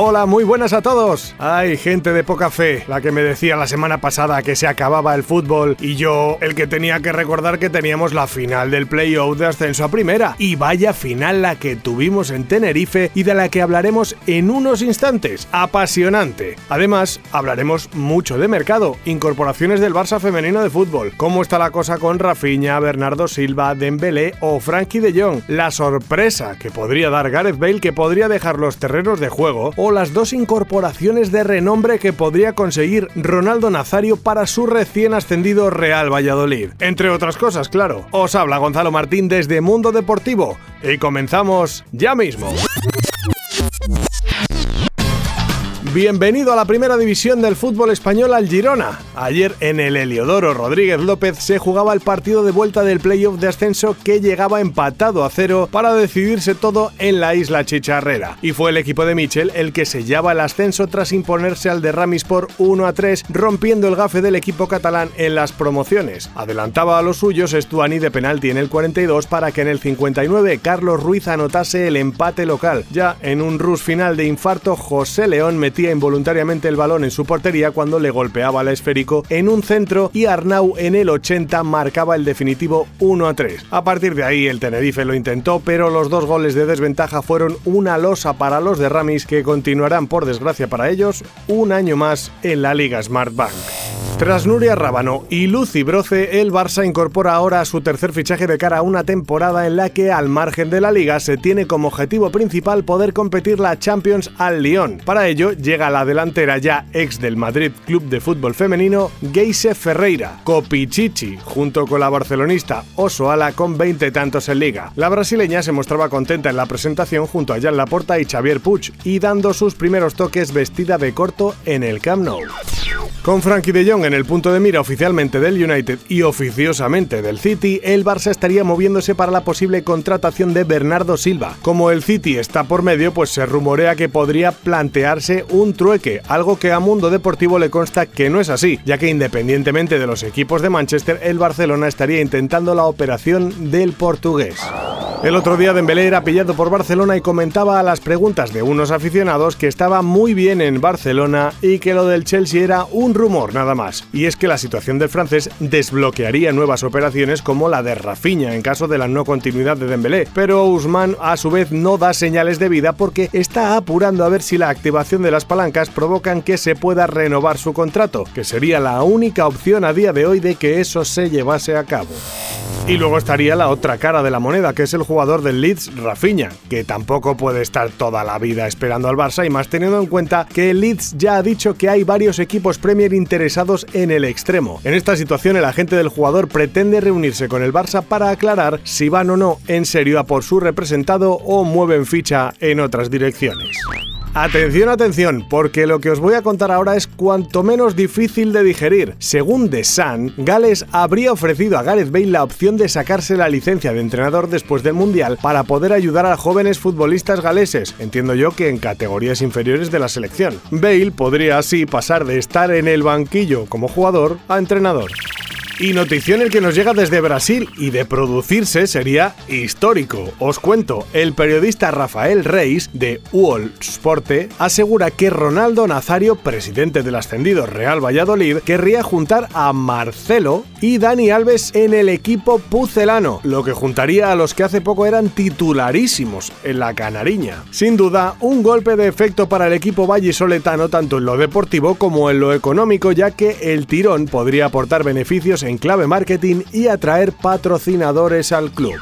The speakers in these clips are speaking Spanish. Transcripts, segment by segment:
Hola, muy buenas a todos. Hay gente de poca fe, la que me decía la semana pasada que se acababa el fútbol y yo el que tenía que recordar que teníamos la final del playoff de ascenso a primera. Y vaya final la que tuvimos en Tenerife y de la que hablaremos en unos instantes. Apasionante. Además, hablaremos mucho de mercado, incorporaciones del Barça femenino de fútbol, cómo está la cosa con Rafinha, Bernardo Silva, Dembélé o Frankie de Jong, la sorpresa que podría dar Gareth Bale que podría dejar los terrenos de juego o las dos incorporaciones de renombre que podría conseguir Ronaldo Nazario para su recién ascendido Real Valladolid. Entre otras cosas, claro. Os habla Gonzalo Martín desde Mundo Deportivo y comenzamos ya mismo. Bienvenido a la primera división del fútbol español al Girona. Ayer en el Heliodoro Rodríguez López se jugaba el partido de vuelta del playoff de ascenso que llegaba empatado a cero para decidirse todo en la isla Chicharrera. Y fue el equipo de Michel el que sellaba el ascenso tras imponerse al de Ramis por 1 a 3, rompiendo el gafe del equipo catalán en las promociones. Adelantaba a los suyos Estuani de penalti en el 42 para que en el 59 Carlos Ruiz anotase el empate local. Ya en un rus final de infarto, José León metió involuntariamente el balón en su portería cuando le golpeaba al esférico en un centro y Arnau en el 80 marcaba el definitivo 1 a 3. A partir de ahí el Tenerife lo intentó, pero los dos goles de desventaja fueron una losa para los de Ramis que continuarán por desgracia para ellos un año más en la Liga Smart Bank. Tras Nuria Rábano y Lucy Broce, el Barça incorpora ahora su tercer fichaje de cara a una temporada en la que, al margen de la liga, se tiene como objetivo principal poder competir la Champions al Lyon. Para ello, llega la delantera ya ex del Madrid Club de Fútbol Femenino, Geise Ferreira, Copichichi, junto con la barcelonista Osoala con 20 tantos en liga. La brasileña se mostraba contenta en la presentación junto a Jan Laporta y Xavier Puig, y dando sus primeros toques vestida de corto en el Camp Nou. Con Frankie de Jong en el punto de mira oficialmente del United y oficiosamente del City, el Barça estaría moviéndose para la posible contratación de Bernardo Silva. Como el City está por medio, pues se rumorea que podría plantearse un trueque, algo que a Mundo Deportivo le consta que no es así, ya que independientemente de los equipos de Manchester, el Barcelona estaría intentando la operación del portugués. El otro día Dembélé era pillado por Barcelona y comentaba a las preguntas de unos aficionados que estaba muy bien en Barcelona y que lo del Chelsea era un rumor nada más. Y es que la situación del francés desbloquearía nuevas operaciones como la de Rafinha en caso de la no continuidad de Dembélé, pero Usman a su vez no da señales de vida porque está apurando a ver si la activación de las palancas provocan que se pueda renovar su contrato, que sería la única opción a día de hoy de que eso se llevase a cabo. Y luego estaría la otra cara de la moneda, que es el jugador del Leeds, Rafinha, que tampoco puede estar toda la vida esperando al Barça y más teniendo en cuenta que el Leeds ya ha dicho que hay varios equipos Premier interesados en el extremo. En esta situación el agente del jugador pretende reunirse con el Barça para aclarar si van o no en serio a por su representado o mueven ficha en otras direcciones. Atención, atención, porque lo que os voy a contar ahora es cuanto menos difícil de digerir. Según The Sun, Gales habría ofrecido a Gareth Bale la opción de sacarse la licencia de entrenador después del Mundial para poder ayudar a jóvenes futbolistas galeses, entiendo yo que en categorías inferiores de la selección. Bale podría así pasar de estar en el banquillo como jugador a entrenador. Y notición el que nos llega desde Brasil y de producirse sería histórico. Os cuento, el periodista Rafael Reis de UOL Sporte asegura que Ronaldo Nazario, presidente del ascendido Real Valladolid, querría juntar a Marcelo y Dani Alves en el equipo pucelano, lo que juntaría a los que hace poco eran titularísimos en la Canariña. Sin duda, un golpe de efecto para el equipo vallisoletano tanto en lo deportivo como en lo económico, ya que el tirón podría aportar beneficios en clave marketing y atraer patrocinadores al club.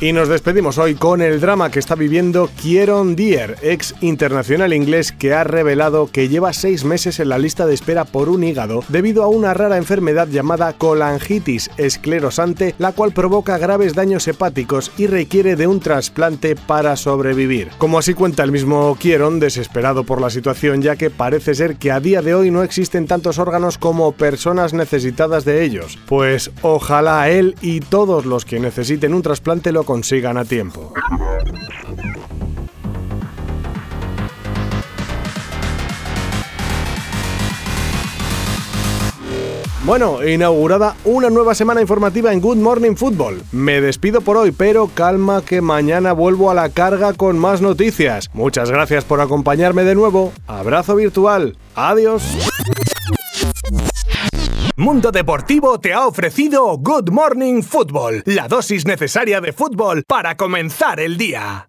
Y nos despedimos hoy con el drama que está viviendo Kieron Dier, ex internacional inglés que ha revelado que lleva seis meses en la lista de espera por un hígado debido a una rara enfermedad llamada colangitis esclerosante, la cual provoca graves daños hepáticos y requiere de un trasplante para sobrevivir. Como así cuenta el mismo Kieron, desesperado por la situación, ya que parece ser que a día de hoy no existen tantos órganos como personas necesitadas de ellos. Pues ojalá él y todos los que necesiten un trasplante lo consigan a tiempo. Bueno, inaugurada una nueva semana informativa en Good Morning Football. Me despido por hoy, pero calma que mañana vuelvo a la carga con más noticias. Muchas gracias por acompañarme de nuevo. Abrazo virtual. Adiós. Mundo Deportivo te ha ofrecido Good Morning Football, la dosis necesaria de fútbol para comenzar el día.